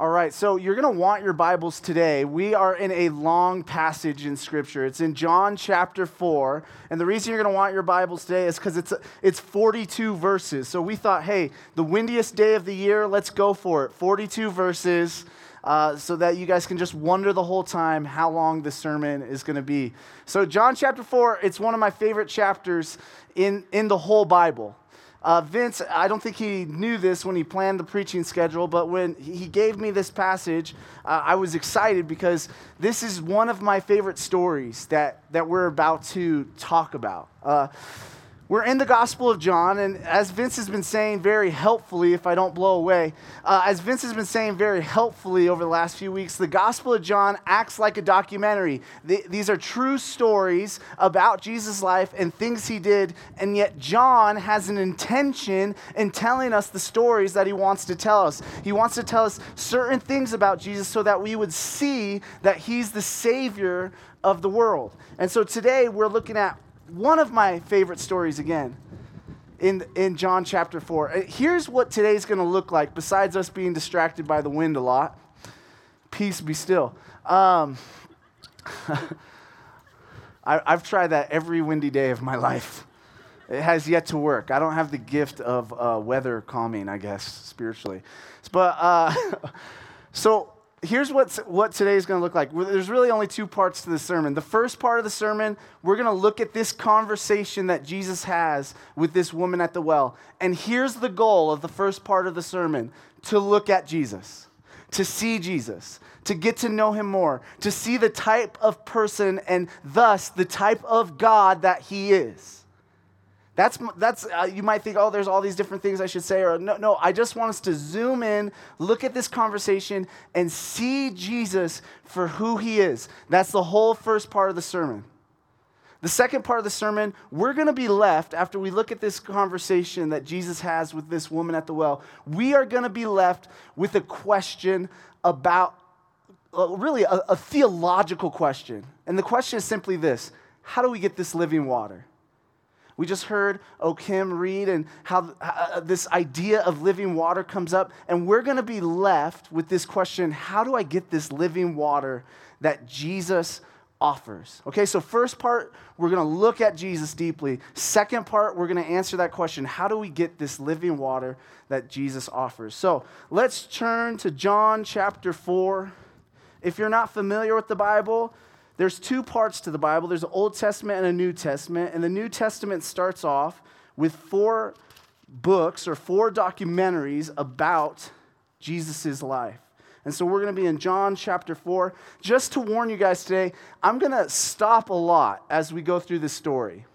All right, so you're going to want your Bibles today. We are in a long passage in Scripture. It's in John chapter 4. And the reason you're going to want your Bibles today is because it's, it's 42 verses. So we thought, hey, the windiest day of the year, let's go for it. 42 verses. Uh, so that you guys can just wonder the whole time how long the sermon is going to be. So, John chapter 4, it's one of my favorite chapters in, in the whole Bible. Uh, Vince, I don't think he knew this when he planned the preaching schedule, but when he gave me this passage, uh, I was excited because this is one of my favorite stories that, that we're about to talk about. Uh, we're in the Gospel of John, and as Vince has been saying very helpfully, if I don't blow away, uh, as Vince has been saying very helpfully over the last few weeks, the Gospel of John acts like a documentary. these are true stories about Jesus' life and things he did, and yet John has an intention in telling us the stories that he wants to tell us. He wants to tell us certain things about Jesus so that we would see that he's the Savior of the world. And so today we're looking at one of my favorite stories again in, in John chapter 4. Uh, here's what today's going to look like, besides us being distracted by the wind a lot. Peace be still. Um, I, have tried that every windy day of my life. It has yet to work. I don't have the gift of uh, weather calming, I guess, spiritually. But uh, so here's what's, what today is going to look like. There's really only two parts to the sermon. The first part of the sermon, we're going to look at this conversation that Jesus has with this woman at the well. And here's the goal of the first part of the sermon to look at Jesus, to see Jesus, to get to know him more, to see the type of person and thus the type of God that he is. That's, that's uh, you might think, oh, there's all these different things I should say. Or no, no, I just want us to zoom in, look at this conversation, and see Jesus for who he is. That's the whole first part of the sermon. The second part of the sermon, we're going to be left, after we look at this conversation that Jesus has with this woman at the well, we are going to be left with a question about, uh, really, a, a theological question. And the question is simply this How do we get this living water? We just heard O Kim read and how uh, this idea of living water comes up, and we're going to be left with this question how do I get this living water that Jesus offers? Okay, so first part, we're going to look at Jesus deeply. Second part, we're going to answer that question how do we get this living water that Jesus offers? So let's turn to John chapter 4. If you're not familiar with the Bible, there's two parts to the Bible there's an Old Testament and a New Testament. And the New Testament starts off with four books or four documentaries about Jesus' life. And so we're going to be in John chapter 4. Just to warn you guys today, I'm going to stop a lot as we go through this story.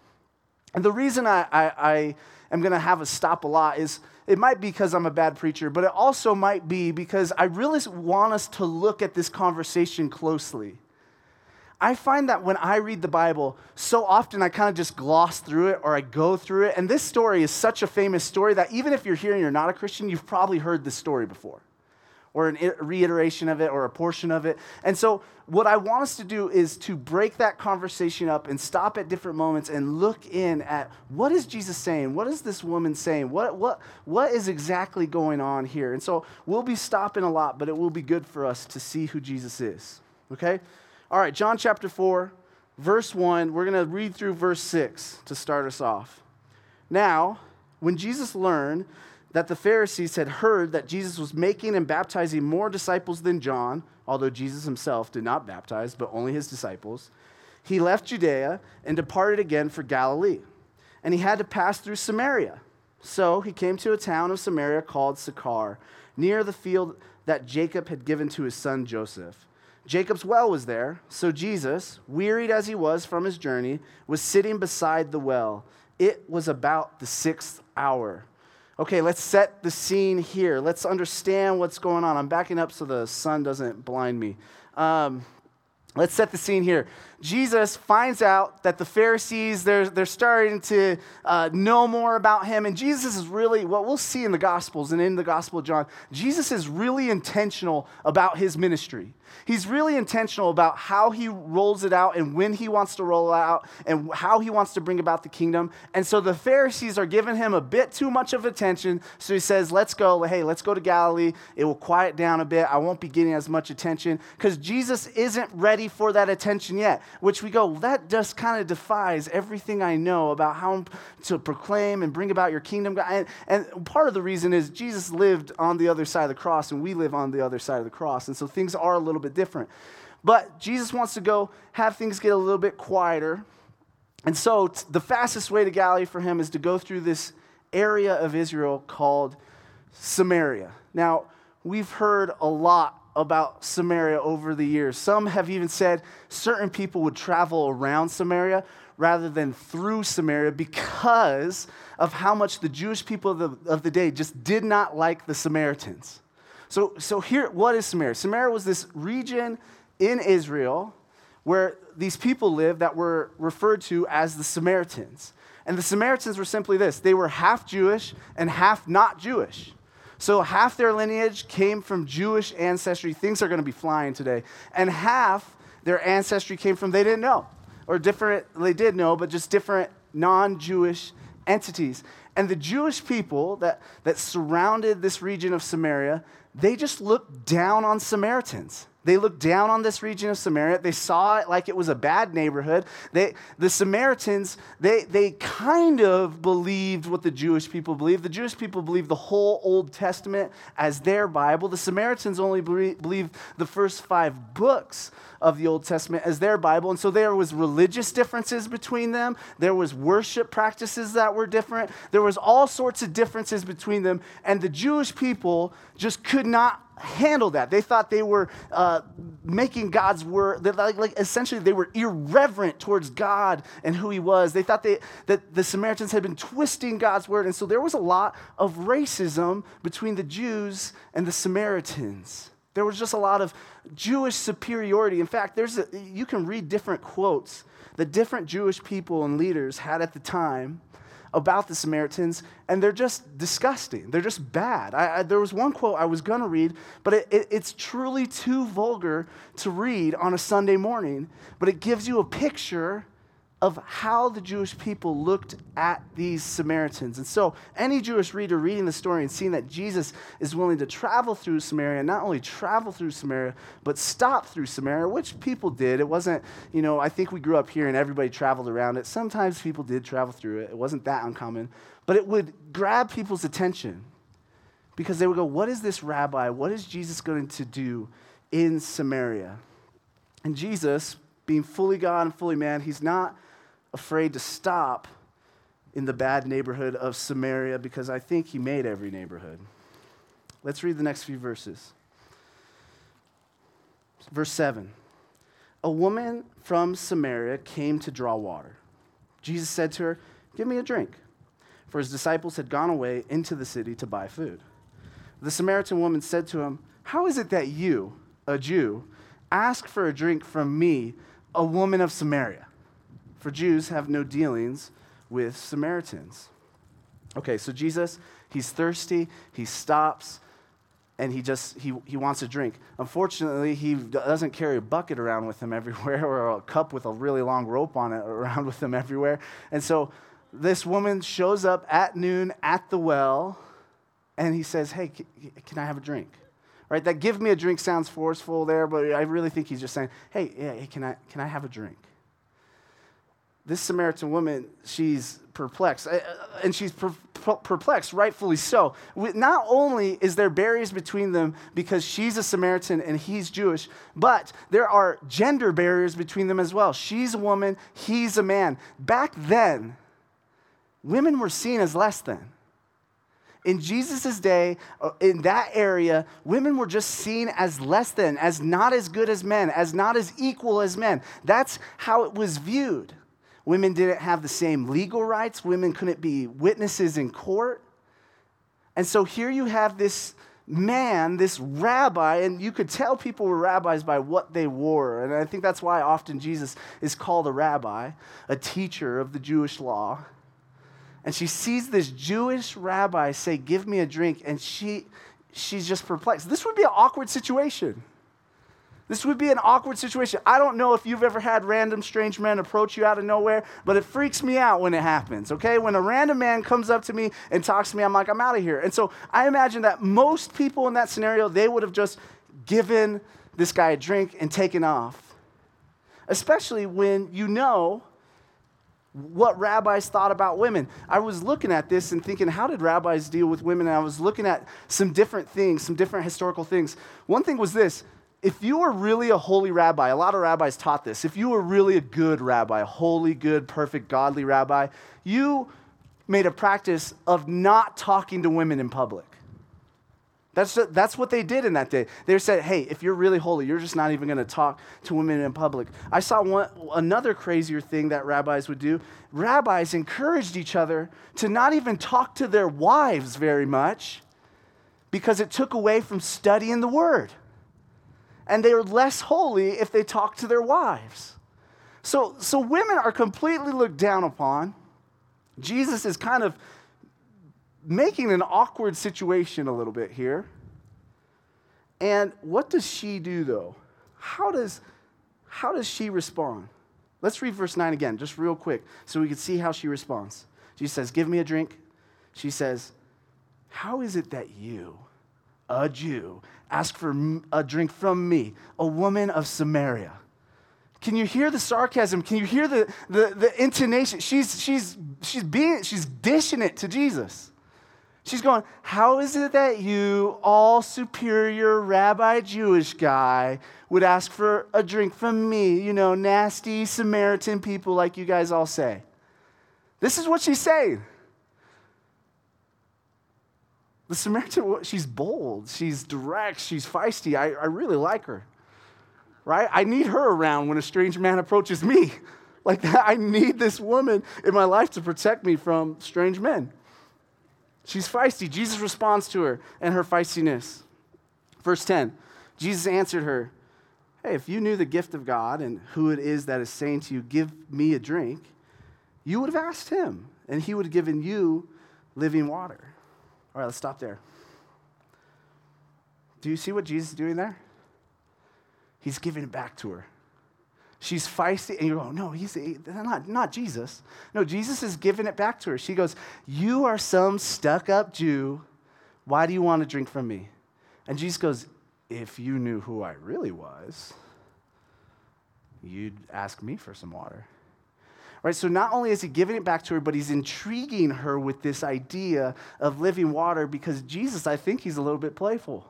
And the reason I, I, I am going to have a stop a lot is it might be because I'm a bad preacher, but it also might be because I really want us to look at this conversation closely. I find that when I read the Bible, so often I kind of just gloss through it or I go through it. And this story is such a famous story that even if you're here and you're not a Christian, you've probably heard this story before or a reiteration of it or a portion of it. And so, what I want us to do is to break that conversation up and stop at different moments and look in at what is Jesus saying? What is this woman saying? What, what, what is exactly going on here? And so, we'll be stopping a lot, but it will be good for us to see who Jesus is. Okay? All right, John chapter 4, verse 1. We're going to read through verse 6 to start us off. Now, when Jesus learned that the Pharisees had heard that Jesus was making and baptizing more disciples than John, although Jesus himself did not baptize, but only his disciples, he left Judea and departed again for Galilee. And he had to pass through Samaria. So he came to a town of Samaria called Sychar, near the field that Jacob had given to his son Joseph. Jacob's well was there, so Jesus, wearied as he was from his journey, was sitting beside the well. It was about the sixth hour. Okay, let's set the scene here. Let's understand what's going on. I'm backing up so the sun doesn't blind me. Um, let's set the scene here. Jesus finds out that the Pharisees, they're, they're starting to uh, know more about him. And Jesus is really, what we'll see in the Gospels and in the Gospel of John, Jesus is really intentional about his ministry. He's really intentional about how he rolls it out and when he wants to roll it out and how he wants to bring about the kingdom. And so the Pharisees are giving him a bit too much of attention. So he says, Let's go. Hey, let's go to Galilee. It will quiet down a bit. I won't be getting as much attention because Jesus isn't ready for that attention yet, which we go, That just kind of defies everything I know about how to proclaim and bring about your kingdom. And, and part of the reason is Jesus lived on the other side of the cross and we live on the other side of the cross. And so things are a little bit different. But Jesus wants to go have things get a little bit quieter. And so t- the fastest way to Galilee for him is to go through this area of Israel called Samaria. Now, we've heard a lot about Samaria over the years. Some have even said certain people would travel around Samaria rather than through Samaria because of how much the Jewish people of the, of the day just did not like the Samaritans. So, so here, what is Samaria? Samaria was this region in Israel where these people lived that were referred to as the Samaritans. And the Samaritans were simply this they were half Jewish and half not Jewish. So half their lineage came from Jewish ancestry. Things are going to be flying today. And half their ancestry came from they didn't know, or different, they did know, but just different non Jewish entities. And the Jewish people that, that surrounded this region of Samaria, they just looked down on Samaritans. They looked down on this region of Samaria. They saw it like it was a bad neighborhood. They, the Samaritans, they, they kind of believed what the Jewish people believed. The Jewish people believed the whole Old Testament as their Bible. The Samaritans only believed the first five books of the Old Testament as their Bible. And so there was religious differences between them. There was worship practices that were different. There was all sorts of differences between them. And the Jewish people just could not handle that. They thought they were uh, making God's word, like, like, essentially they were irreverent towards God and who he was. They thought they, that the Samaritans had been twisting God's word. And so there was a lot of racism between the Jews and the Samaritans. There was just a lot of Jewish superiority. In fact, there's a, you can read different quotes that different Jewish people and leaders had at the time about the Samaritans, and they're just disgusting. They're just bad. I, I, there was one quote I was going to read, but it, it, it's truly too vulgar to read on a Sunday morning, but it gives you a picture of how the Jewish people looked at these Samaritans. And so, any Jewish reader reading the story and seeing that Jesus is willing to travel through Samaria, not only travel through Samaria, but stop through Samaria, which people did. It wasn't, you know, I think we grew up here and everybody traveled around it. Sometimes people did travel through it, it wasn't that uncommon, but it would grab people's attention because they would go, What is this rabbi? What is Jesus going to do in Samaria? And Jesus, being fully God and fully man, he's not afraid to stop in the bad neighborhood of Samaria because I think he made every neighborhood. Let's read the next few verses. Verse 7 A woman from Samaria came to draw water. Jesus said to her, Give me a drink. For his disciples had gone away into the city to buy food. The Samaritan woman said to him, How is it that you, a Jew, ask for a drink from me, a woman of Samaria? for Jews have no dealings with Samaritans. Okay, so Jesus, he's thirsty, he stops, and he just he, he wants a drink. Unfortunately, he doesn't carry a bucket around with him everywhere or a cup with a really long rope on it around with him everywhere. And so this woman shows up at noon at the well, and he says, "Hey, can I have a drink?" Right? That "give me a drink" sounds forceful there, but I really think he's just saying, "Hey, yeah, can I can I have a drink?" this Samaritan woman, she's perplexed. Uh, and she's perplexed, rightfully so. Not only is there barriers between them because she's a Samaritan and he's Jewish, but there are gender barriers between them as well. She's a woman, he's a man. Back then, women were seen as less than. In Jesus' day, uh, in that area, women were just seen as less than, as not as good as men, as not as equal as men. That's how it was viewed. Women didn't have the same legal rights. Women couldn't be witnesses in court. And so here you have this man, this rabbi, and you could tell people were rabbis by what they wore. And I think that's why often Jesus is called a rabbi, a teacher of the Jewish law. And she sees this Jewish rabbi say, Give me a drink. And she, she's just perplexed. This would be an awkward situation. This would be an awkward situation. I don't know if you've ever had random strange men approach you out of nowhere, but it freaks me out when it happens, okay? When a random man comes up to me and talks to me, I'm like, I'm out of here. And so I imagine that most people in that scenario, they would have just given this guy a drink and taken off. Especially when you know what rabbis thought about women. I was looking at this and thinking, how did rabbis deal with women? And I was looking at some different things, some different historical things. One thing was this if you were really a holy rabbi, a lot of rabbis taught this, if you were really a good rabbi, a holy, good, perfect, godly rabbi, you made a practice of not talking to women in public. That's, that's what they did in that day. They said, hey, if you're really holy, you're just not even going to talk to women in public. I saw one, another crazier thing that rabbis would do. Rabbis encouraged each other to not even talk to their wives very much because it took away from studying the word. And they were less holy if they talked to their wives. So, so women are completely looked down upon. Jesus is kind of making an awkward situation a little bit here. And what does she do though? How does how does she respond? Let's read verse 9 again, just real quick, so we can see how she responds. She says, Give me a drink. She says, How is it that you, a Jew, ask for a drink from me, a woman of Samaria? Can you hear the sarcasm? Can you hear the, the, the intonation? She's, she's, she's, being, she's dishing it to Jesus. She's going, How is it that you, all superior rabbi Jewish guy, would ask for a drink from me? You know, nasty Samaritan people like you guys all say. This is what she's saying. The Samaritan, she's bold, she's direct, she's feisty. I, I really like her, right? I need her around when a strange man approaches me. Like that, I need this woman in my life to protect me from strange men. She's feisty. Jesus responds to her and her feistiness. Verse 10 Jesus answered her, Hey, if you knew the gift of God and who it is that is saying to you, Give me a drink, you would have asked him, and he would have given you living water. All right, let's stop there. Do you see what Jesus is doing there? He's giving it back to her. She's feisty, and you go, no, he's not, not Jesus. No, Jesus is giving it back to her. She goes, You are some stuck up Jew. Why do you want to drink from me? And Jesus goes, If you knew who I really was, you'd ask me for some water. Right? So not only is he giving it back to her, but he's intriguing her with this idea of living water because Jesus, I think he's a little bit playful.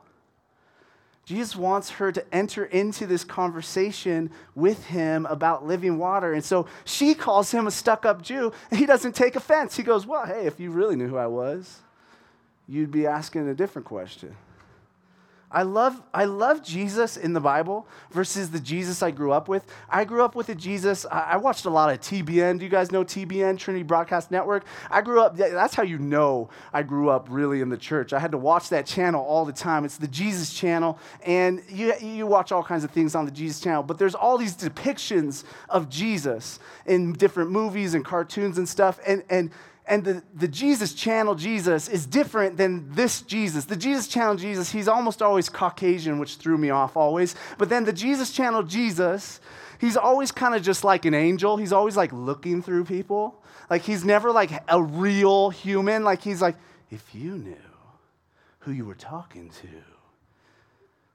Jesus wants her to enter into this conversation with him about living water. And so she calls him a stuck up Jew, and he doesn't take offense. He goes, Well, hey, if you really knew who I was, you'd be asking a different question. I love, I love Jesus in the Bible versus the Jesus I grew up with. I grew up with a Jesus, I watched a lot of TBN. Do you guys know TBN, Trinity Broadcast Network? I grew up, that's how you know I grew up really in the church. I had to watch that channel all the time. It's the Jesus channel, and you, you watch all kinds of things on the Jesus channel, but there's all these depictions of Jesus in different movies and cartoons and stuff. And, and and the, the Jesus channel Jesus is different than this Jesus. The Jesus channel Jesus, he's almost always Caucasian, which threw me off always. But then the Jesus channel Jesus, he's always kind of just like an angel. He's always like looking through people. Like he's never like a real human. Like he's like, if you knew who you were talking to,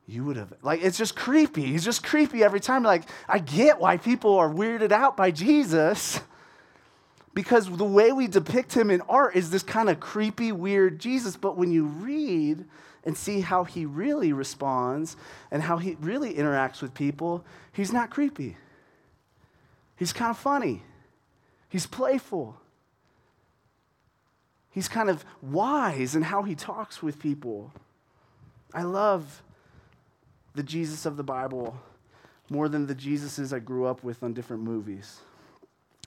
you would have like it's just creepy. He's just creepy every time. Like, I get why people are weirded out by Jesus because the way we depict him in art is this kind of creepy, weird Jesus. But when you read and see how he really responds and how he really interacts with people, he's not creepy. He's kind of funny. He's playful. He's kind of wise in how he talks with people. I love the Jesus of the Bible more than the Jesuses I grew up with on different movies.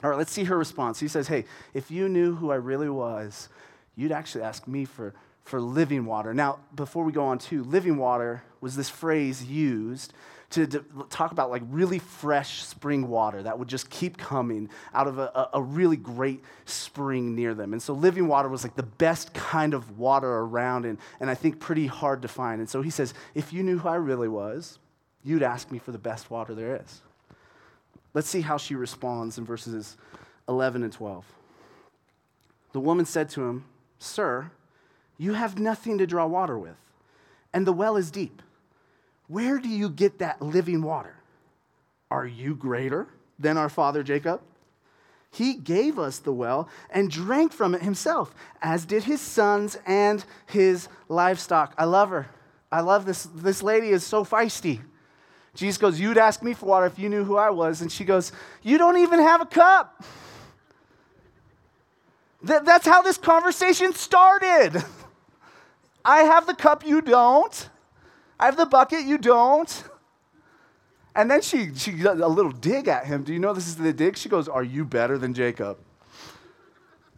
All right, let's see her response. He says, Hey, if you knew who I really was, you'd actually ask me for, for living water. Now, before we go on to, living water was this phrase used to, talk about like really fresh spring water that would just keep coming out of a, a really great spring near them. And so living water was like the best kind of water around and, and I think pretty hard to find. And so he says, If you knew who I really was, you'd ask me for the best water there is. Let's see how she responds in verses 11 and 12. The woman said to him, Sir, you have nothing to draw water with, and the well is deep. Where do you get that living water? Are you greater than our father Jacob? He gave us the well and drank from it himself, as did his sons and his livestock. I love her. I love this. This lady is so feisty. Jesus goes, You'd ask me for water if you knew who I was. And she goes, You don't even have a cup. that's how this conversation started. I have the cup, you don't. I have the bucket, you don't. And then she, she does a little dig at him. Do you know this is the dig? She goes, Are you better than Jacob?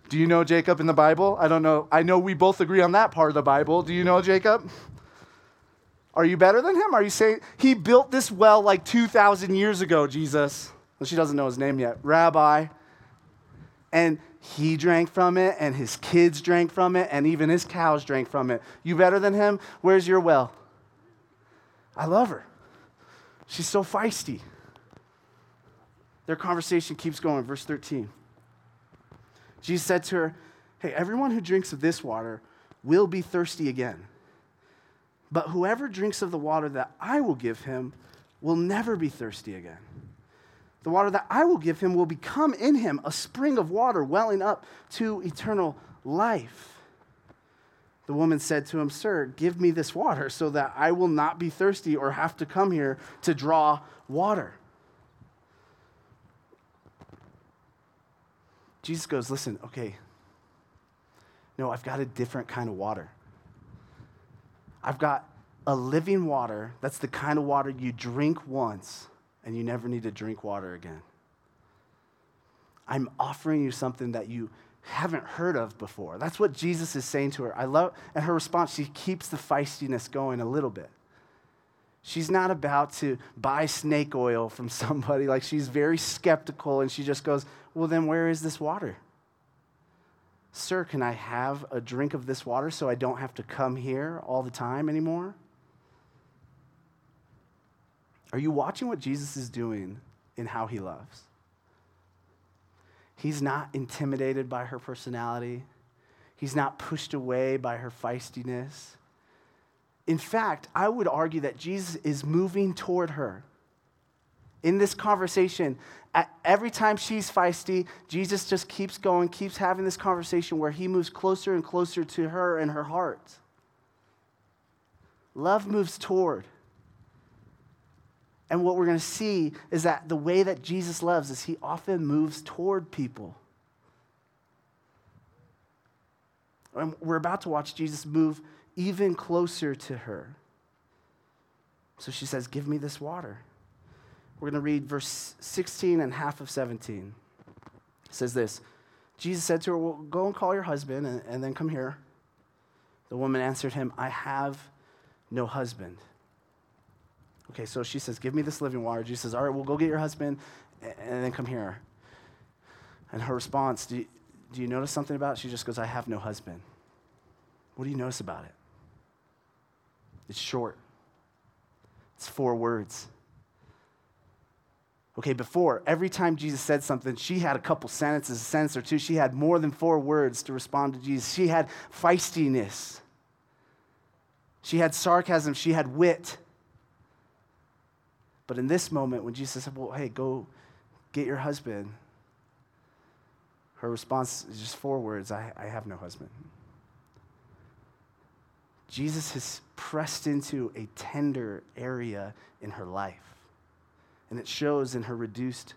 Do you know Jacob in the Bible? I don't know. I know we both agree on that part of the Bible. Do you know Jacob? Are you better than him? Are you saying he built this well like 2,000 years ago, Jesus? Well, she doesn't know his name yet. Rabbi. And he drank from it, and his kids drank from it, and even his cows drank from it. You better than him? Where's your well? I love her. She's so feisty. Their conversation keeps going. Verse 13. Jesus said to her, Hey, everyone who drinks of this water will be thirsty again. But whoever drinks of the water that I will give him will never be thirsty again. The water that I will give him will become in him a spring of water welling up to eternal life. The woman said to him, Sir, give me this water so that I will not be thirsty or have to come here to draw water. Jesus goes, Listen, okay, no, I've got a different kind of water. I've got a living water that's the kind of water you drink once and you never need to drink water again. I'm offering you something that you haven't heard of before. That's what Jesus is saying to her. I love, and her response, she keeps the feistiness going a little bit. She's not about to buy snake oil from somebody. Like she's very skeptical and she just goes, Well, then where is this water? Sir, can I have a drink of this water so I don't have to come here all the time anymore? Are you watching what Jesus is doing in how he loves? He's not intimidated by her personality. He's not pushed away by her feistiness. In fact, I would argue that Jesus is moving toward her. In this conversation, every time she's feisty, Jesus just keeps going, keeps having this conversation where he moves closer and closer to her and her heart. Love moves toward. And what we're going to see is that the way that Jesus loves is he often moves toward people. And we're about to watch Jesus move even closer to her. So she says, Give me this water. We're going to read verse 16 and half of 17. It says this Jesus said to her, Well, go and call your husband and, and then come here. The woman answered him, I have no husband. Okay, so she says, Give me this living water. Jesus says, All right, well, go get your husband and then come here. And her response, do you, do you notice something about it? She just goes, I have no husband. What do you notice about it? It's short, it's four words. Okay, before, every time Jesus said something, she had a couple sentences, a sentence or two. She had more than four words to respond to Jesus. She had feistiness, she had sarcasm, she had wit. But in this moment, when Jesus said, Well, hey, go get your husband, her response is just four words I, I have no husband. Jesus has pressed into a tender area in her life. And it shows in her reduced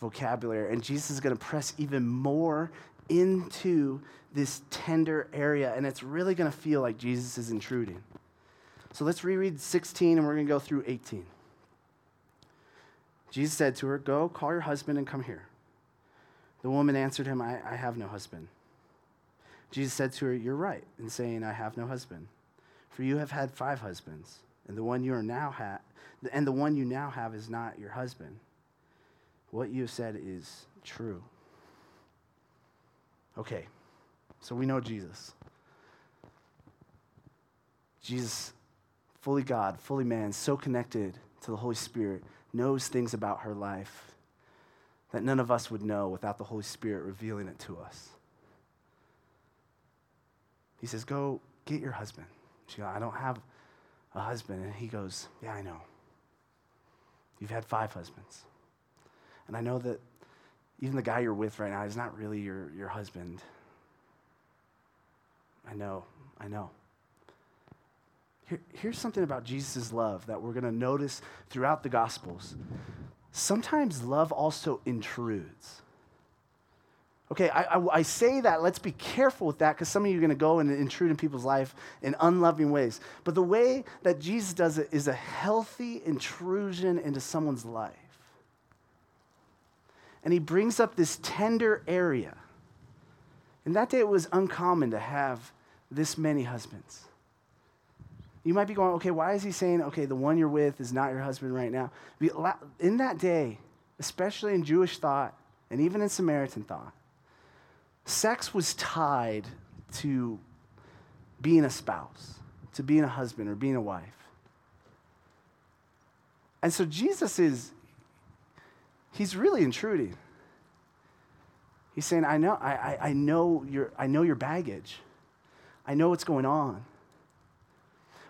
vocabulary. And Jesus is going to press even more into this tender area. And it's really going to feel like Jesus is intruding. So let's reread 16 and we're going to go through 18. Jesus said to her, Go, call your husband and come here. The woman answered him, I, I have no husband. Jesus said to her, You're right in saying, I have no husband. For you have had five husbands, and the one you are now ha- and the one you now have is not your husband. What you have said is true. Okay, so we know Jesus. Jesus, fully God, fully man, so connected to the Holy Spirit, knows things about her life that none of us would know without the Holy Spirit revealing it to us. He says, Go get your husband. She goes, I don't have a husband. And he goes, Yeah, I know. You've had five husbands. And I know that even the guy you're with right now is not really your, your husband. I know, I know. Here, here's something about Jesus' love that we're going to notice throughout the Gospels. Sometimes love also intrudes. Okay, I, I, I, say that, let's be careful with that because some of you are going to go and intrude in people's life in unloving ways. But the way that Jesus does it is a healthy intrusion into someone's life. And he brings up this tender area. In that day, it was uncommon to have this many husbands. You might be going, okay, why is he saying, okay, the one you're with is not your husband right now? In that day, especially in Jewish thought and even in Samaritan thought, sex was tied to being a spouse, to being a husband or being a wife. And so Jesus is, he's really intruding. He's saying, I know, I, I, know, your, I know your baggage. I know what's going on.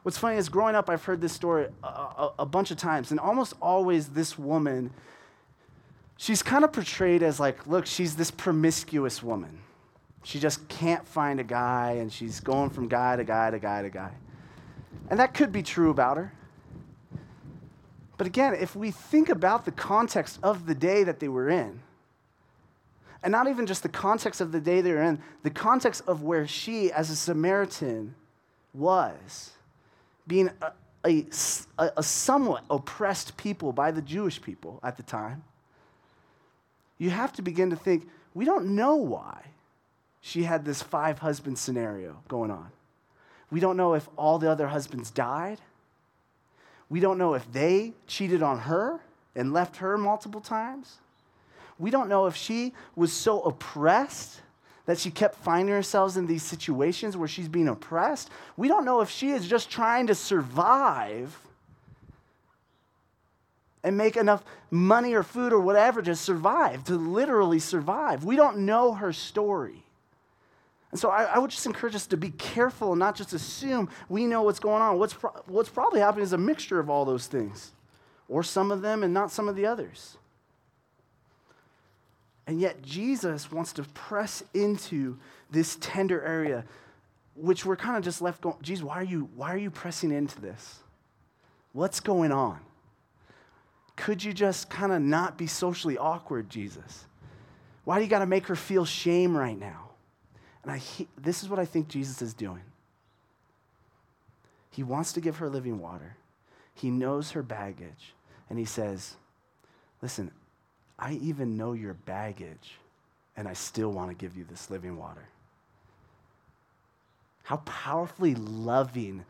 What's funny is growing up, I've heard this story a, a, a bunch of times, and almost always this woman, she's kind of portrayed as like, look, she's this promiscuous woman. She just can't find a guy, and she's going from guy to guy to guy to guy. And that could be true about her. But again, if we think about the context of the day that they were in, and not even just the context of the day they were in, the context of where she, as a Samaritan, was, being a, a, a somewhat oppressed people by the Jewish people at the time, you have to begin to think we don't know why she had this five husband scenario going on. We don't know if all the other husbands died. We don't know if they cheated on her and left her multiple times. We don't know if she was so oppressed that she kept finding herself in these situations where she's being oppressed. We don't know if she is just trying to survive and make enough money or food or whatever to survive, to literally survive. We don't know her story. And so I, I, would just encourage us to be careful and not just assume we know what's going on. What's, pro- what's probably happening is a mixture of all those things, or some of them and not some of the others. And yet, Jesus wants to press into this tender area, which we're kind of just left going, Jesus, why are, you, why are you pressing into this? What's going on? Could you just kind of not be socially awkward, Jesus? Why do you got to make her feel shame right now? And I, this is what I think Jesus is doing. He wants to give her living water. He knows her baggage. And he says, Listen, I even know your baggage, and I still want to give you this living water. How powerfully loving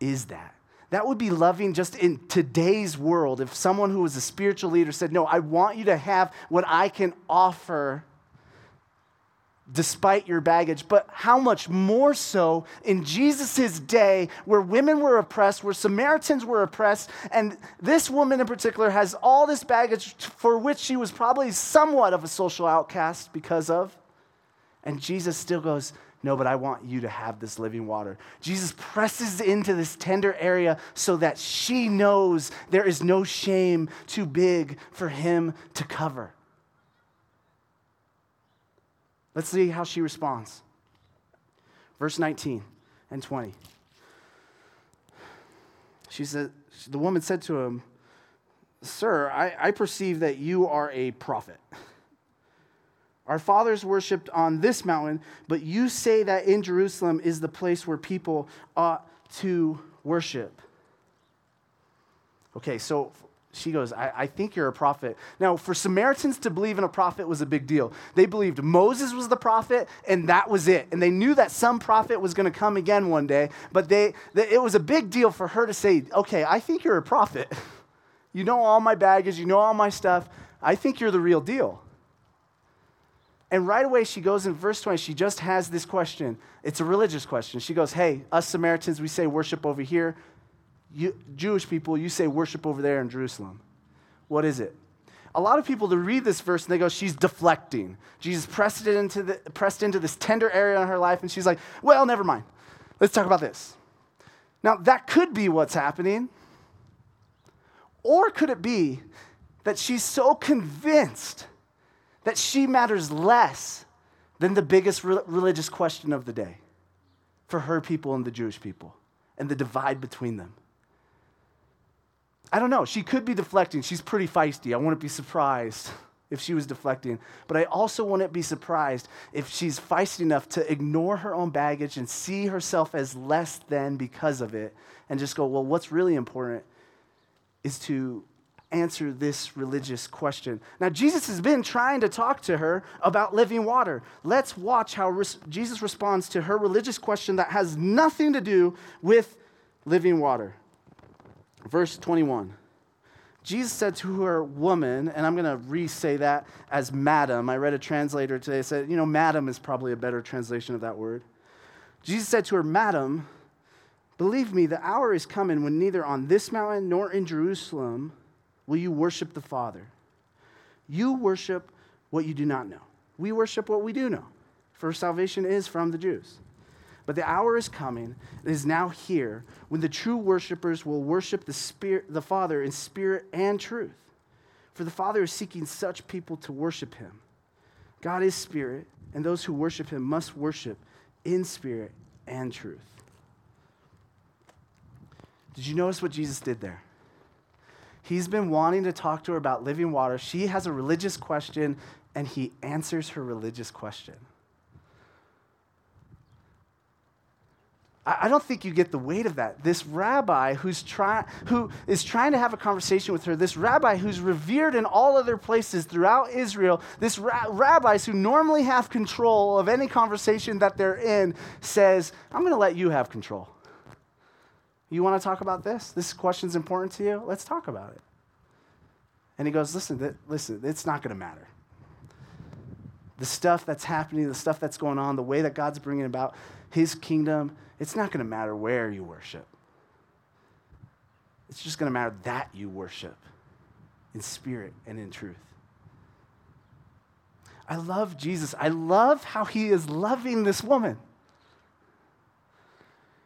is that? That would be loving just in today's world if someone who was a spiritual leader said, No, I want you to have what I can offer despite your baggage, but how much more so in Jesus' day where women were oppressed, where Samaritans were oppressed, and this woman in particular has all this baggage for which she was probably somewhat of a social outcast because of. And Jesus still goes, No, but I want you to have this living water. Jesus presses into this tender area so that she knows there is no shame too big for him to cover. Let's see how she responds. Verse 19 and 20. She said, the woman said to him, Sir, I, I perceive that you are a prophet. Our fathers worshipped on this mountain, but you say that in Jerusalem is the place where people ought to worship. Okay, so she goes, I, I, think you're a prophet. Now, for Samaritans to believe in a prophet was a big deal. They believed Moses was the prophet, and that was it. And they knew that some prophet was going to come again one day, but they, they, it was a big deal for her to say, Okay, I think you're a prophet. You know all my baggage, you know all my stuff. I think you're the real deal. And right away, she goes in verse 20, she just has this question. It's a religious question. She goes, Hey, us Samaritans, we say worship over here. You, Jewish people, you say worship over there in Jerusalem. What is it? A lot of people to read this verse and they go, she's deflecting. Jesus pressed it into the, pressed into this tender area in her life, and she's like, well, never mind. Let's talk about this. Now, that could be what's happening. Or could it be that she's so convinced that she matters less than the biggest re- religious question of the day for her people and the Jewish people and the divide between them? I don't know. She could be deflecting. She's pretty feisty. I wouldn't be surprised if she was deflecting. But I also wouldn't be surprised if she's feisty enough to ignore her own baggage and see herself as less than because of it and just go, well, what's really important is to answer this religious question. Now, Jesus has been trying to talk to her about living water. Let's watch how res- Jesus responds to her religious question that has nothing to do with living water. Verse 21. Jesus said to her, Woman, and I'm going to re say that as madam. I read a translator today said, you know, madam is probably a better translation of that word. Jesus said to her, Madam, believe me, the hour is coming when neither on this mountain nor in Jerusalem will you worship the Father. You worship what you do not know. We worship what we do know, for salvation is from the Jews. But the hour is coming, it is now here, when the true worshipers will worship the, spirit, the Father in spirit and truth. For the Father is seeking such people to worship him. God is spirit, and those who worship him must worship in spirit and truth. Did you notice what Jesus did there? He's been wanting to talk to her about living water. She has a religious question, and he answers her religious question. I don't think you get the weight of that. This rabbi who's try, who is trying to have a conversation with her, this rabbi who's revered in all other places throughout Israel, this ra- rabbis who normally have control of any conversation that they're in, says, I'm going to let you have control. You want to talk about this? This question's important to you? Let's talk about it. And he goes, Listen, th- listen, it's not going to matter. The stuff that's happening, the stuff that's going on, the way that God's bringing about his kingdom, it's not going to matter where you worship. It's just going to matter that you worship in spirit and in truth. I love Jesus. I love how he is loving this woman.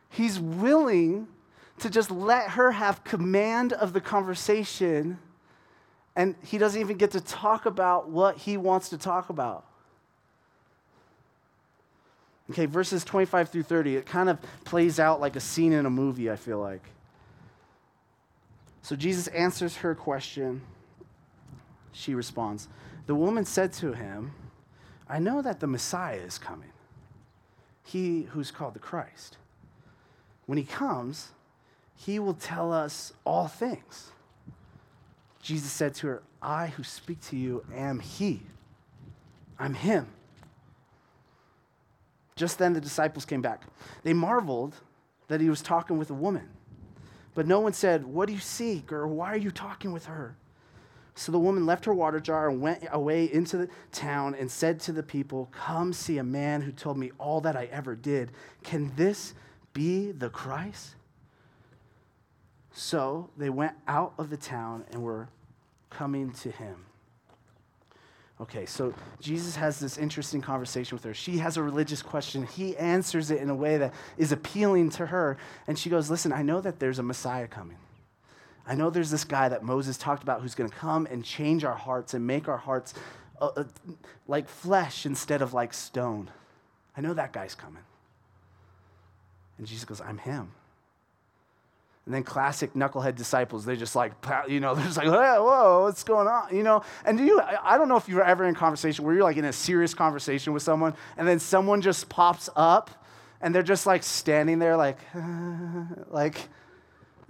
He's willing to just let her have command of the conversation, and he doesn't even get to talk about what he wants to talk about. Okay, verses 25 through 30, it kind of plays out like a scene in a movie, I feel like. So Jesus answers her question. She responds The woman said to him, I know that the Messiah is coming, he who's called the Christ. When he comes, he will tell us all things. Jesus said to her, I who speak to you am he. I'm him. Just then the disciples came back. They marveled that he was talking with a woman. But no one said, What do you seek? or Why are you talking with her? So the woman left her water jar and went away into the town and said to the people, Come see a man who told me all that I ever did. Can this be the Christ? So they went out of the town and were coming to him. Okay, so Jesus has this interesting conversation with her. She has a religious question. He answers it in a way that is appealing to her. And she goes, Listen, I know that there's a Messiah coming. I know there's this guy that Moses talked about who's going to come and change our hearts and make our hearts uh, uh, like flesh instead of like stone. I know that guy's coming. And Jesus goes, I'm him. And then classic knucklehead disciples, they're just like, you know, they're just like, hey, whoa, what's going on? You know, and do you, I don't know if you're ever in a conversation where you're like in a serious conversation with someone and then someone just pops up and they're just like standing there like, like,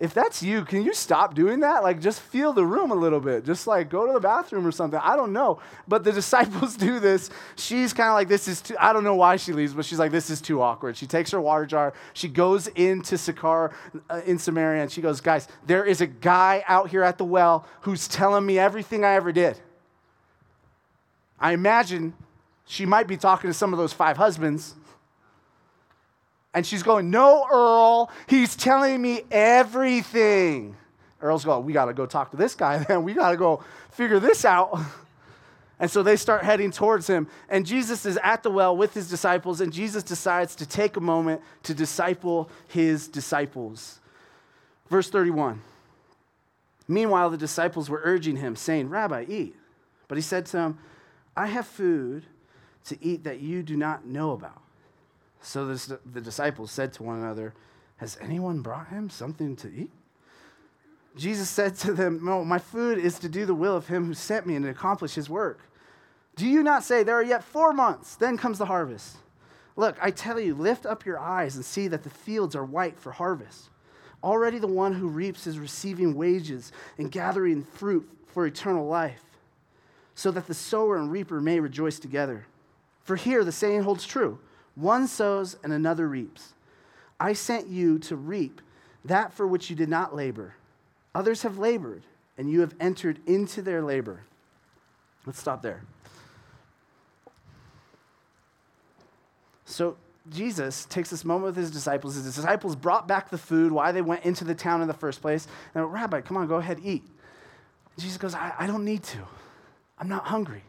if that's you, can you stop doing that? Like, just feel the room a little bit. Just like go to the bathroom or something. I don't know. But the disciples do this. She's kind of like, this is too, I don't know why she leaves, but she's like, this is too awkward. She takes her water jar. She goes into Sychar uh, in Samaria and she goes, guys, there is a guy out here at the well who's telling me everything I ever did. I imagine she might be talking to some of those five husbands And she's going, No, Earl, he's telling me everything. Earl's going, We got to go talk to this guy, then. We got to go figure this out. And so they start heading towards him. And Jesus is at the well with his disciples, and Jesus decides to take a moment to disciple his disciples. Verse 31. Meanwhile, the disciples were urging him, saying, Rabbi, eat. But he said to them, I have food to eat that you do not know about. So the, the disciples said to one another, Has anyone brought him something to eat? Jesus said to them, No, my food is to do the will of him who sent me and to accomplish his work. Do you not say, There are yet four months, then comes the harvest? Look, I tell you, lift up your eyes and see that the fields are white for harvest. Already the one who reaps is receiving wages and gathering fruit for eternal life, so that the sower and reaper may rejoice together. For here the saying holds true one sows and another reaps. I sent you to reap that for which you did not labor. Others have labored, and you have entered into their labor. Let's stop there. So, Jesus takes this moment with his disciples. His disciples brought back the food, why they went into the town in the first place. And Rabbi, come on, go ahead, eat. Jesus goes, I, I don't need to. I'm not hungry.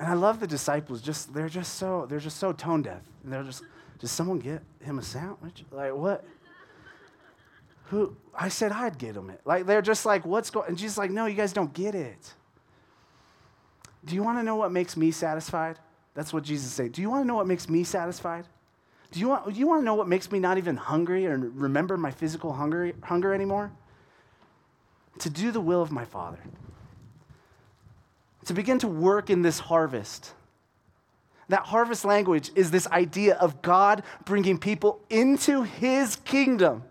And I love the disciples. Just they're just so they're just so tone deaf. And they're just, does someone get him a sandwich? Like what? Who I said I'd get him it. Like they're just like, what's going? And Jesus like, no, you guys don't get it. Do you want to know what makes me satisfied? That's what Jesus said. Do you want to know what makes me satisfied? Do you want, do you want to know what makes me not even hungry or remember my physical hunger, hunger anymore? To do the will of my Father. To begin to work in this harvest. That harvest language is this idea of God bringing people into his kingdom.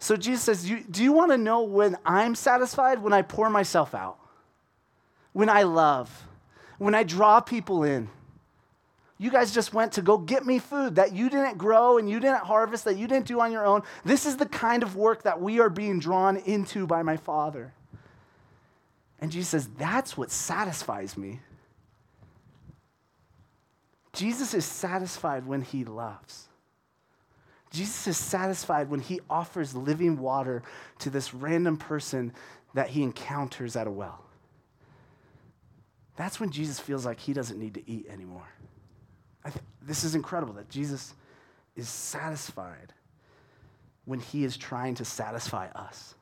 So Jesus says, Do you want to know when I'm satisfied? When I pour myself out, when I love when I draw people in. You guys just went to go get me food that you didn't grow and you didn't harvest, that you didn't do on your own. This is the kind of work that we are being drawn into by my Father. And Jesus says, That's what satisfies me. Jesus is satisfied when he loves. Jesus is satisfied when he offers living water to this random person that he encounters at a well. That's when Jesus feels like he doesn't need to eat anymore. Th- this is incredible that Jesus is satisfied when he is trying to satisfy us.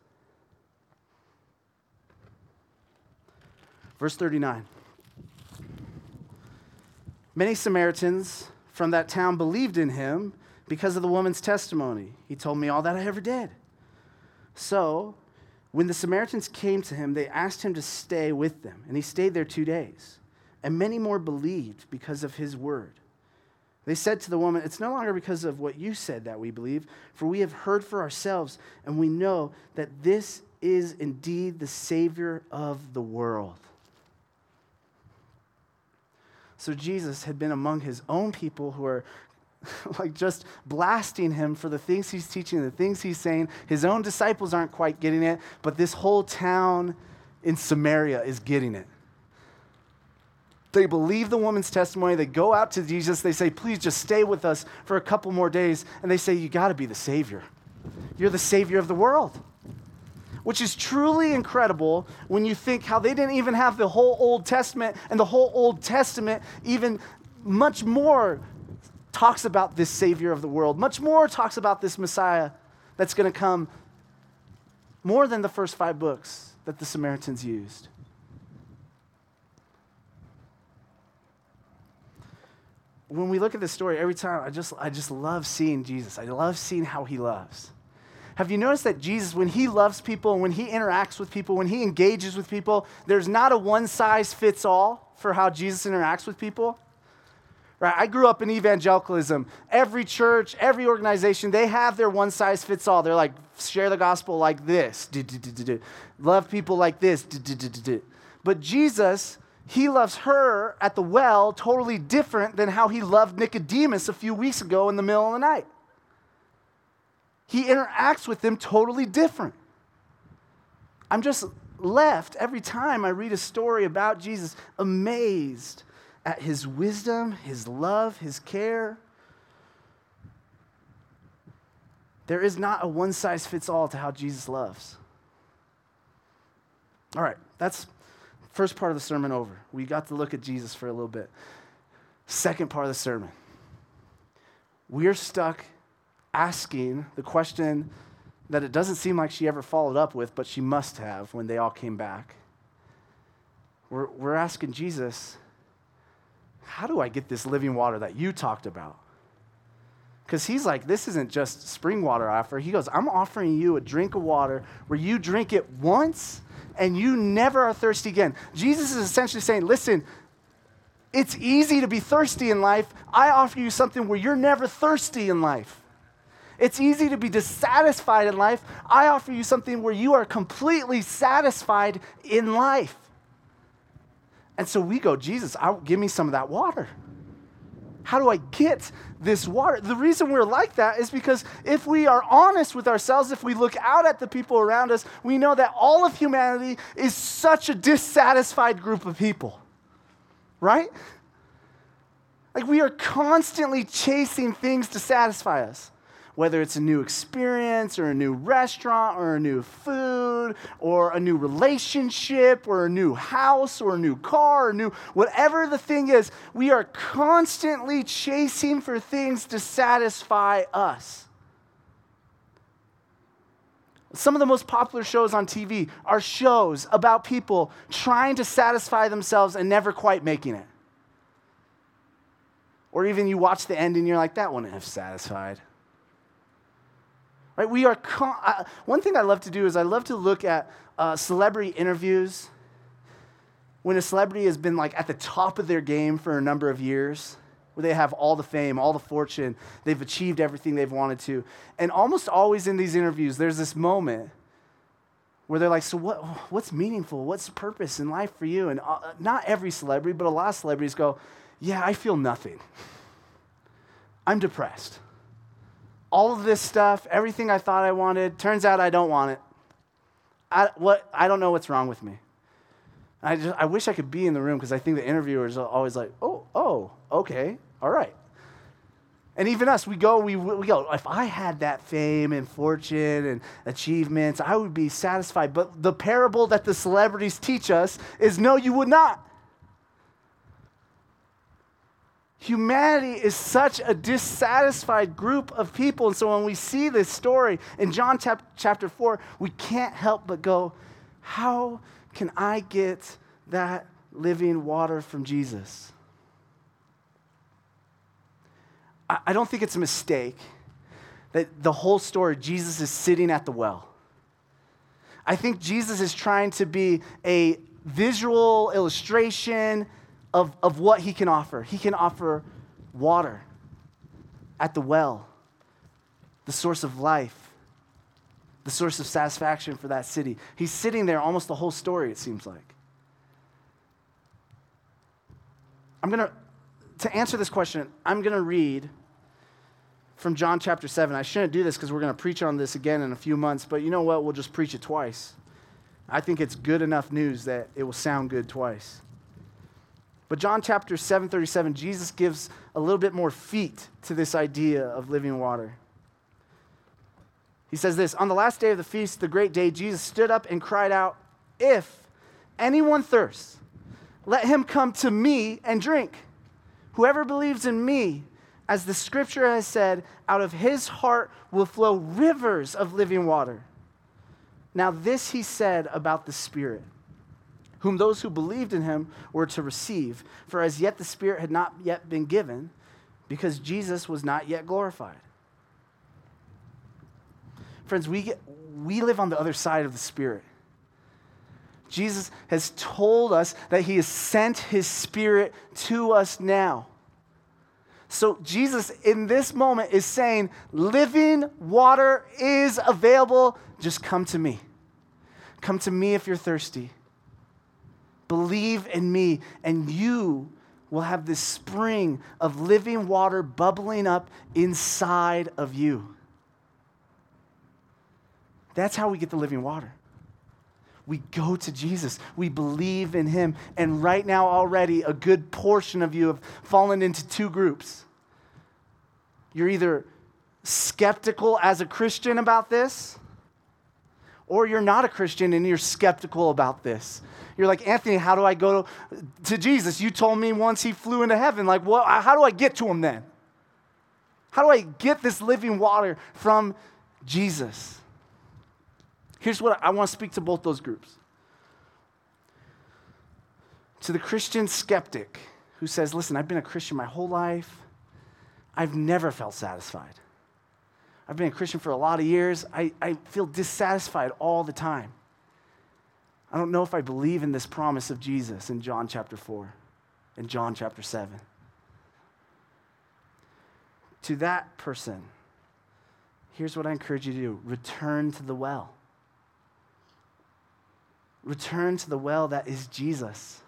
Verse 39. Many Samaritans from that town believed in him because of the woman's testimony. He told me all that I ever did. So when the Samaritans came to him, they asked him to stay with them, and he stayed there two days. And many more believed because of his word. They said to the woman, It's no longer because of what you said that we believe, for we have heard for ourselves, and we know that this is indeed the Savior of the world. So Jesus had been among his own people who are like just blasting him for the things he's teaching, the things he's saying. His own disciples aren't quite getting it, but this whole town in Samaria is getting it. They believe the woman's testimony. They go out to Jesus. They say, Please just stay with us for a couple more days. And they say, You got to be the Savior. You're the Savior of the world. Which is truly incredible when you think how they didn't even have the whole Old Testament, and the whole Old Testament even much more talks about this Savior of the world, much more talks about this Messiah that's going to come more than the first five books that the Samaritans used. When we look at this story, every time I just, I just love seeing Jesus. I love seeing how he loves. Have you noticed that Jesus, when he loves people, when he interacts with people, when he engages with people, there's not a one size fits all for how Jesus interacts with people? Right? I grew up in evangelicalism. Every church, every organization, they have their one size fits all. They're like, share the gospel like this, love people like this. But Jesus, he loves her at the well totally different than how he loved Nicodemus a few weeks ago in the middle of the night. He interacts with them totally different. I'm just left every time I read a story about Jesus amazed at his wisdom, his love, his care. There is not a one size fits all to how Jesus loves. All right, that's first part of the sermon over. We got to look at Jesus for a little bit. Second part of the sermon. We're stuck asking the question that it doesn't seem like she ever followed up with, but she must have when they all came back. We're, we're asking Jesus, how do I get this living water that you talked about? Because he's like, this isn't just spring water I offer. He goes, I'm offering you a drink of water where you drink it once and you never are thirsty again. Jesus is essentially saying, listen, it's easy to be thirsty in life. I offer you something where you're never thirsty in life. It's easy to be dissatisfied in life. I offer you something where you are completely satisfied in life. And so we go, Jesus, I'll, give me some of that water. How do I get this water? The reason we're like that is because if we are honest with ourselves, if we look out at the people around us, we know that all of humanity is such a dissatisfied group of people, right? Like we are constantly chasing things to satisfy us whether it's a new experience or a new restaurant or a new food or a new relationship or a new house or a new car or new whatever the thing is, we are constantly chasing for things to satisfy us. Some of the most popular shows on TV are shows about people trying to satisfy themselves and never quite making it. Or even you watch the end and you're like, that wouldn't have satisfied. Right? We are con- uh, one thing I love to do is I love to look at uh, celebrity interviews when a celebrity has been like at the top of their game for a number of years, where they have all the fame, all the fortune, they've achieved everything they've wanted to. And almost always in these interviews, there's this moment where they're like, So, what, what's meaningful? What's the purpose in life for you? And uh, not every celebrity, but a lot of celebrities go, Yeah, I feel nothing. I'm depressed all of this stuff, everything I thought I wanted, turns out I don't want it. I, what, I don't know what's wrong with me. I, just, I wish I could be in the room because I think the interviewers are always like, oh, oh, okay, all right. And even us, we go, we, we go, if I had that fame and fortune and achievements, I would be satisfied. But the parable that the celebrities teach us is no, you would not. Humanity is such a dissatisfied group of people. And so when we see this story in John chapter 4, we can't help but go, How can I get that living water from Jesus? I don't think it's a mistake that the whole story, Jesus is sitting at the well. I think Jesus is trying to be a visual illustration of, of what he can offer. He can offer water at the well, the source of life, the source of satisfaction for that city. He's sitting there almost the whole story, it seems like. I'm going to, to answer this question, I'm going to read from John chapter 7. I shouldn't do this because we're going to preach on this again in a few months, but you know what? We'll just preach it twice. I think it's good enough news that it will sound good twice. But John chapter 7, 37, Jesus gives a little bit more feet to this idea of living water. He says this On the last day of the feast, the great day, Jesus stood up and cried out, If anyone thirsts, let him come to me and drink. Whoever believes in me, as the scripture has said, out of his heart will flow rivers of living water. Now, this he said about the Spirit whom those who believed in him were to receive. For as yet the Spirit had not yet been given, because Jesus was not yet glorified. Friends, we, get, we live on the other side of the Spirit. Jesus has told us that he has sent his Spirit to us now. So, Jesus in this moment is saying, living water is available. Just come to me. Come to me if you're thirsty. Believe in me, and you will have this spring of living water bubbling up inside of you. That's how we get the living water. we go to Jesus. We believe in him. And right now, already, a good portion of you have fallen into two groups. You're either skeptical as a Christian about this, or you're not a Christian and you're skeptical about this. You're like, Anthony, how do I go to, to Jesus? You told me once he flew into heaven. Like, what, how do I get to him then? How do I get this living water from Jesus? Here's what I want to speak to both those groups. To the Christian skeptic who says, Listen, I've been a Christian my whole life, I've never felt satisfied. I've been a Christian for a lot of years. I, I feel dissatisfied all the time. I don't know if I believe in this promise of Jesus in John chapter 4 and John chapter 7. To that person, here's what I encourage you to do return to the well. Return to the well that is Jesus.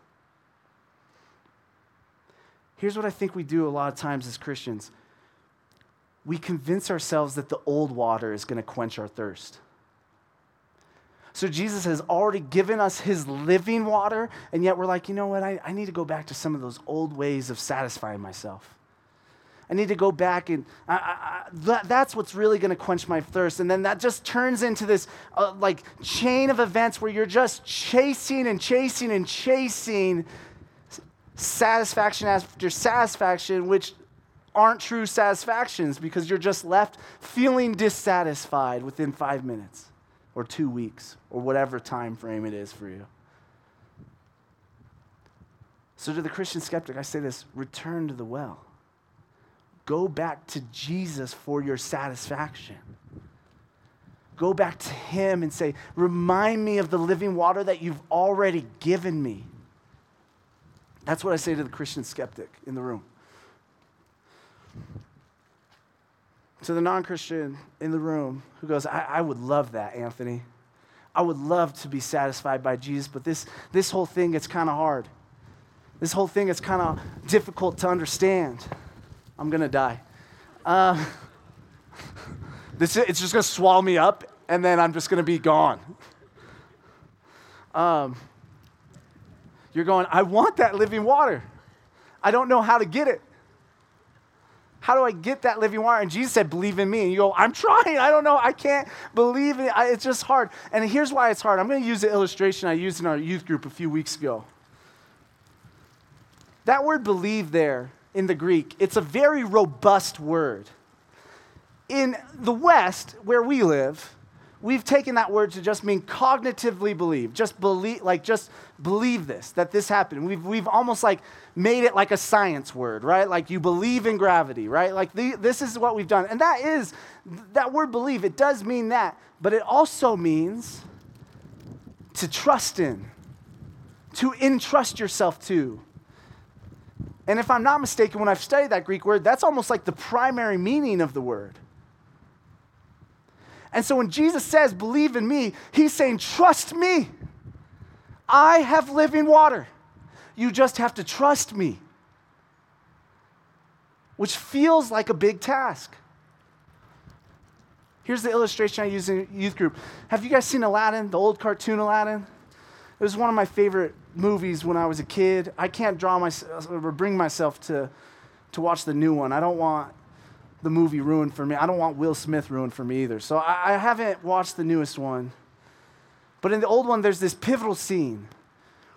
Here's what I think we do a lot of times as Christians we convince ourselves that the old water is going to quench our thirst. So Jesus has already given us his living water, and yet we're like, you know what? I, I need to go back to some of those old ways of satisfying myself. I need to go back and I, I, that, that's what's really going to quench my thirst. And then that just turns into this uh, like chain of events where you're just chasing and chasing and chasing satisfaction after satisfaction, which aren't true satisfactions because you're just left feeling dissatisfied within five minutes or two weeks or whatever time frame it is for you. So, to the Christian skeptic, I say this return to the well. Go back to Jesus for your satisfaction. Go back to Him and say, Remind me of the living water that you've already given me. That's what I say to the Christian skeptic in the room. To the non Christian in the room who goes, I, I would love that, Anthony. I would love to be satisfied by Jesus, but this, this whole thing gets kind of hard. This whole thing is kind of difficult to understand. I'm going to die. Uh, this, it's just going to swallow me up, and then I'm just going to be gone. Um, you're going, I want that living water. I don't know how to get it. How do I get that living water? And Jesus said, Believe in me. And you go, I'm trying. I don't know. I can't believe it. It's just hard. And here's why it's hard. I'm going to use the illustration I used in our youth group a few weeks ago. That word believe there in the Greek, it's a very robust word. In the West, where we live, we've taken that word to just mean cognitively believe. Just believe, like just believe this, that this happened. We've, we've almost like made it like a science word, right? Like you believe in gravity, right? Like the, this is what we've done. And that is, that word believe, it does mean that, but it also means to trust in, to entrust yourself to. And if I'm not mistaken, when I've studied that Greek word, that's almost like the primary meaning of the word. And so when Jesus says, believe in me, he's saying, trust me. I have living water. You just have to trust me. Which feels like a big task. Here's the illustration I use in youth group. Have you guys seen Aladdin, the old cartoon Aladdin? It was one of my favorite movies when I was a kid. I can't draw myself or bring myself to, to watch the new one. I don't want the movie ruined for me. I don't want Will Smith ruined for me either. So I, I haven't watched the newest one. But in the old one, there's this pivotal scene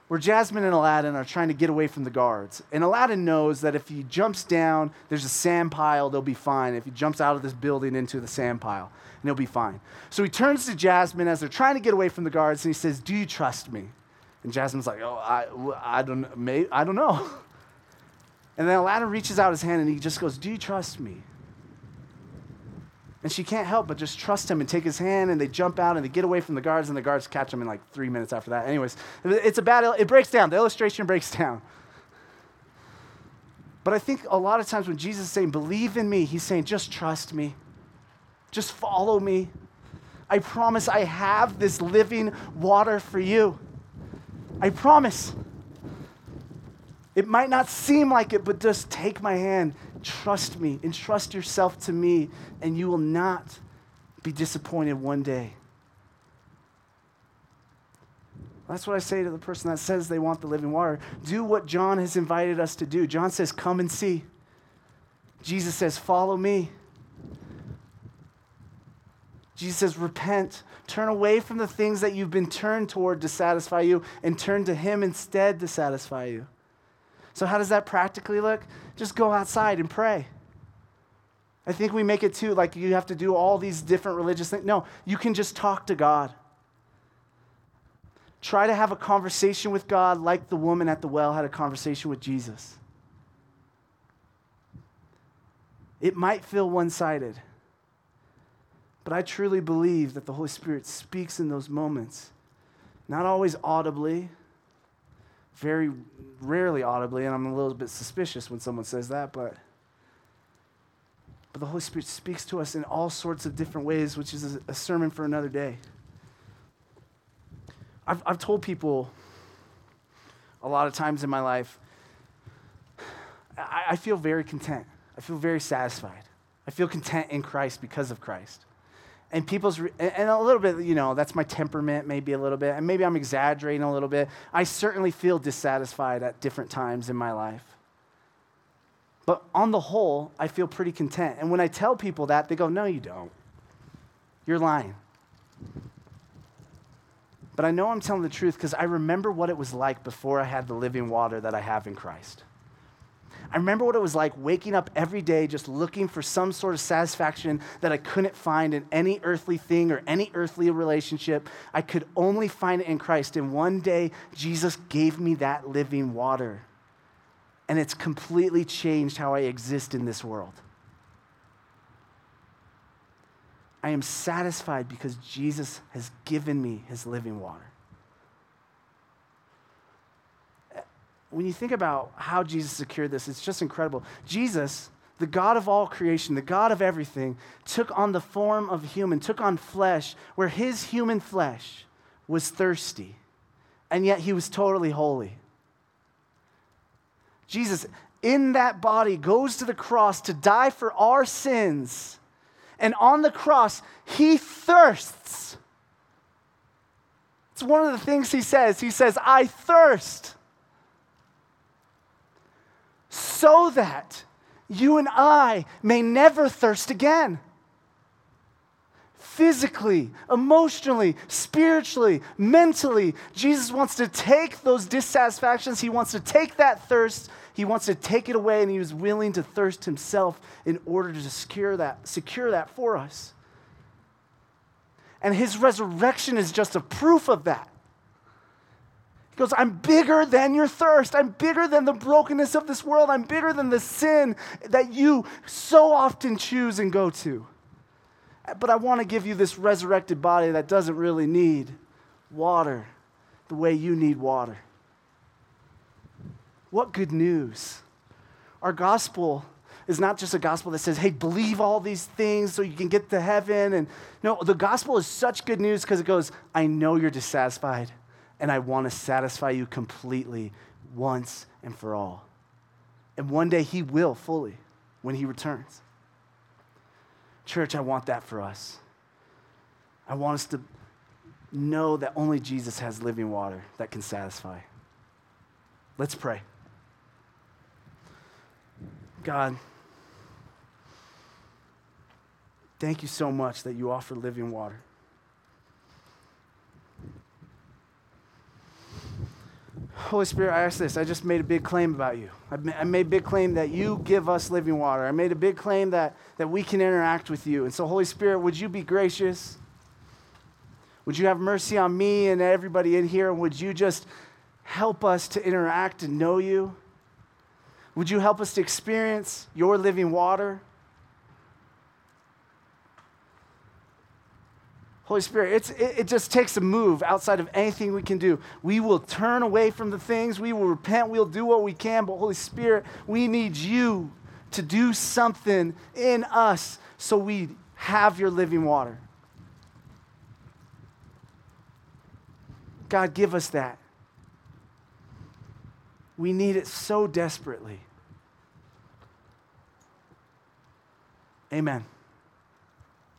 where Jasmine and Aladdin are trying to get away from the guards. And Aladdin knows that if he jumps down, there's a sand pile, they'll be fine. If he jumps out of this building into the sand pile, and he'll be fine. So he turns to Jasmine as they're trying to get away from the guards, and he says, Do you trust me? And Jasmine's like, Oh, I, I, don't, may, I don't know. And then Aladdin reaches out his hand and he just goes, Do you trust me? And she can't help but just trust him and take his hand, and they jump out and they get away from the guards, and the guards catch them in like three minutes after that. Anyways, it's a bad, it breaks down. The illustration breaks down. But I think a lot of times when Jesus is saying, believe in me, he's saying, just trust me. Just follow me. I promise I have this living water for you. I promise. It might not seem like it, but just take my hand, trust me, entrust yourself to me, and you will not be disappointed one day. That's what I say to the person that says they want the living water. Do what John has invited us to do. John says, Come and see. Jesus says, Follow me. Jesus says, Repent. Turn away from the things that you've been turned toward to satisfy you and turn to Him instead to satisfy you. So, how does that practically look? Just go outside and pray. I think we make it too like you have to do all these different religious things. No, you can just talk to God. Try to have a conversation with God like the woman at the well had a conversation with Jesus. It might feel one sided, but I truly believe that the Holy Spirit speaks in those moments. Not always audibly, very rarely audibly, and I'm a little bit suspicious when someone says that, but, but the Holy Spirit speaks to us in all sorts of different ways, which is a, sermon for another day. I've, I've told people a lot of times in my life, I, I feel very content. I feel very satisfied. I feel content in Christ because of Christ. And people's, and a little bit, you know, that's my temperament, maybe a little bit, and maybe I'm exaggerating a little bit. I certainly feel dissatisfied at different times in my life. But on the whole, I feel pretty content. And when I tell people that, they go, No, you don't. You're lying. But I know I'm telling the truth because I remember what it was like before I had the living water that I have in Christ. I remember what it was like waking up every day just looking for some sort of satisfaction that I couldn't find in any earthly thing or any earthly relationship. I could only find it in Christ. And one day, Jesus gave me that living water. And it's completely changed how I exist in this world. I am satisfied because Jesus has given me his living water. When you think about how Jesus secured this, it's just incredible. Jesus, the God of all creation, the God of everything, took on the form of human, took on flesh, where his human flesh was thirsty, and yet he was totally holy. Jesus, in that body, goes to the cross to die for our sins and on the cross, he thirsts. It's one of the things he says. He says, I thirst. So that you and I may never thirst again. Physically, emotionally, spiritually, mentally, Jesus wants to take those dissatisfactions, He wants to take that thirst he wants to take it away, and he was willing to thirst himself in order to secure that, secure that for us. And his resurrection is just a proof of that. He goes, I'm bigger than your thirst. I'm bigger than the brokenness of this world. I'm bigger than the sin that you so often choose and go to. But I want to give you this resurrected body that doesn't really need water the way you need water. What good news! Our gospel is not just a gospel that says, hey, believe all these things so you can get to heaven. And no, the gospel is such good news because it goes, I know you're dissatisfied, and I want to satisfy you completely once and for all. And one day he will fully when he returns. Church, I want that for us. I want us to know that only Jesus has living water that can satisfy. Let's pray. God, thank you so much that you offer living water. Holy Spirit, I ask this. I just made a big claim about you. I made a big claim that you give us living water. I made a big claim that, that we can interact with you. And so, Holy Spirit, would you be gracious? Would you have mercy on me and everybody in here? And would you just help us to interact and know you? Would you help us to experience your living water? Holy Spirit, it, it just takes a move outside of anything we can do. We will turn away from the things, we will repent, we'll do what we can, but Holy Spirit, we need you to do something in us so we have your living water. God, give us that. We need it so desperately. Amen.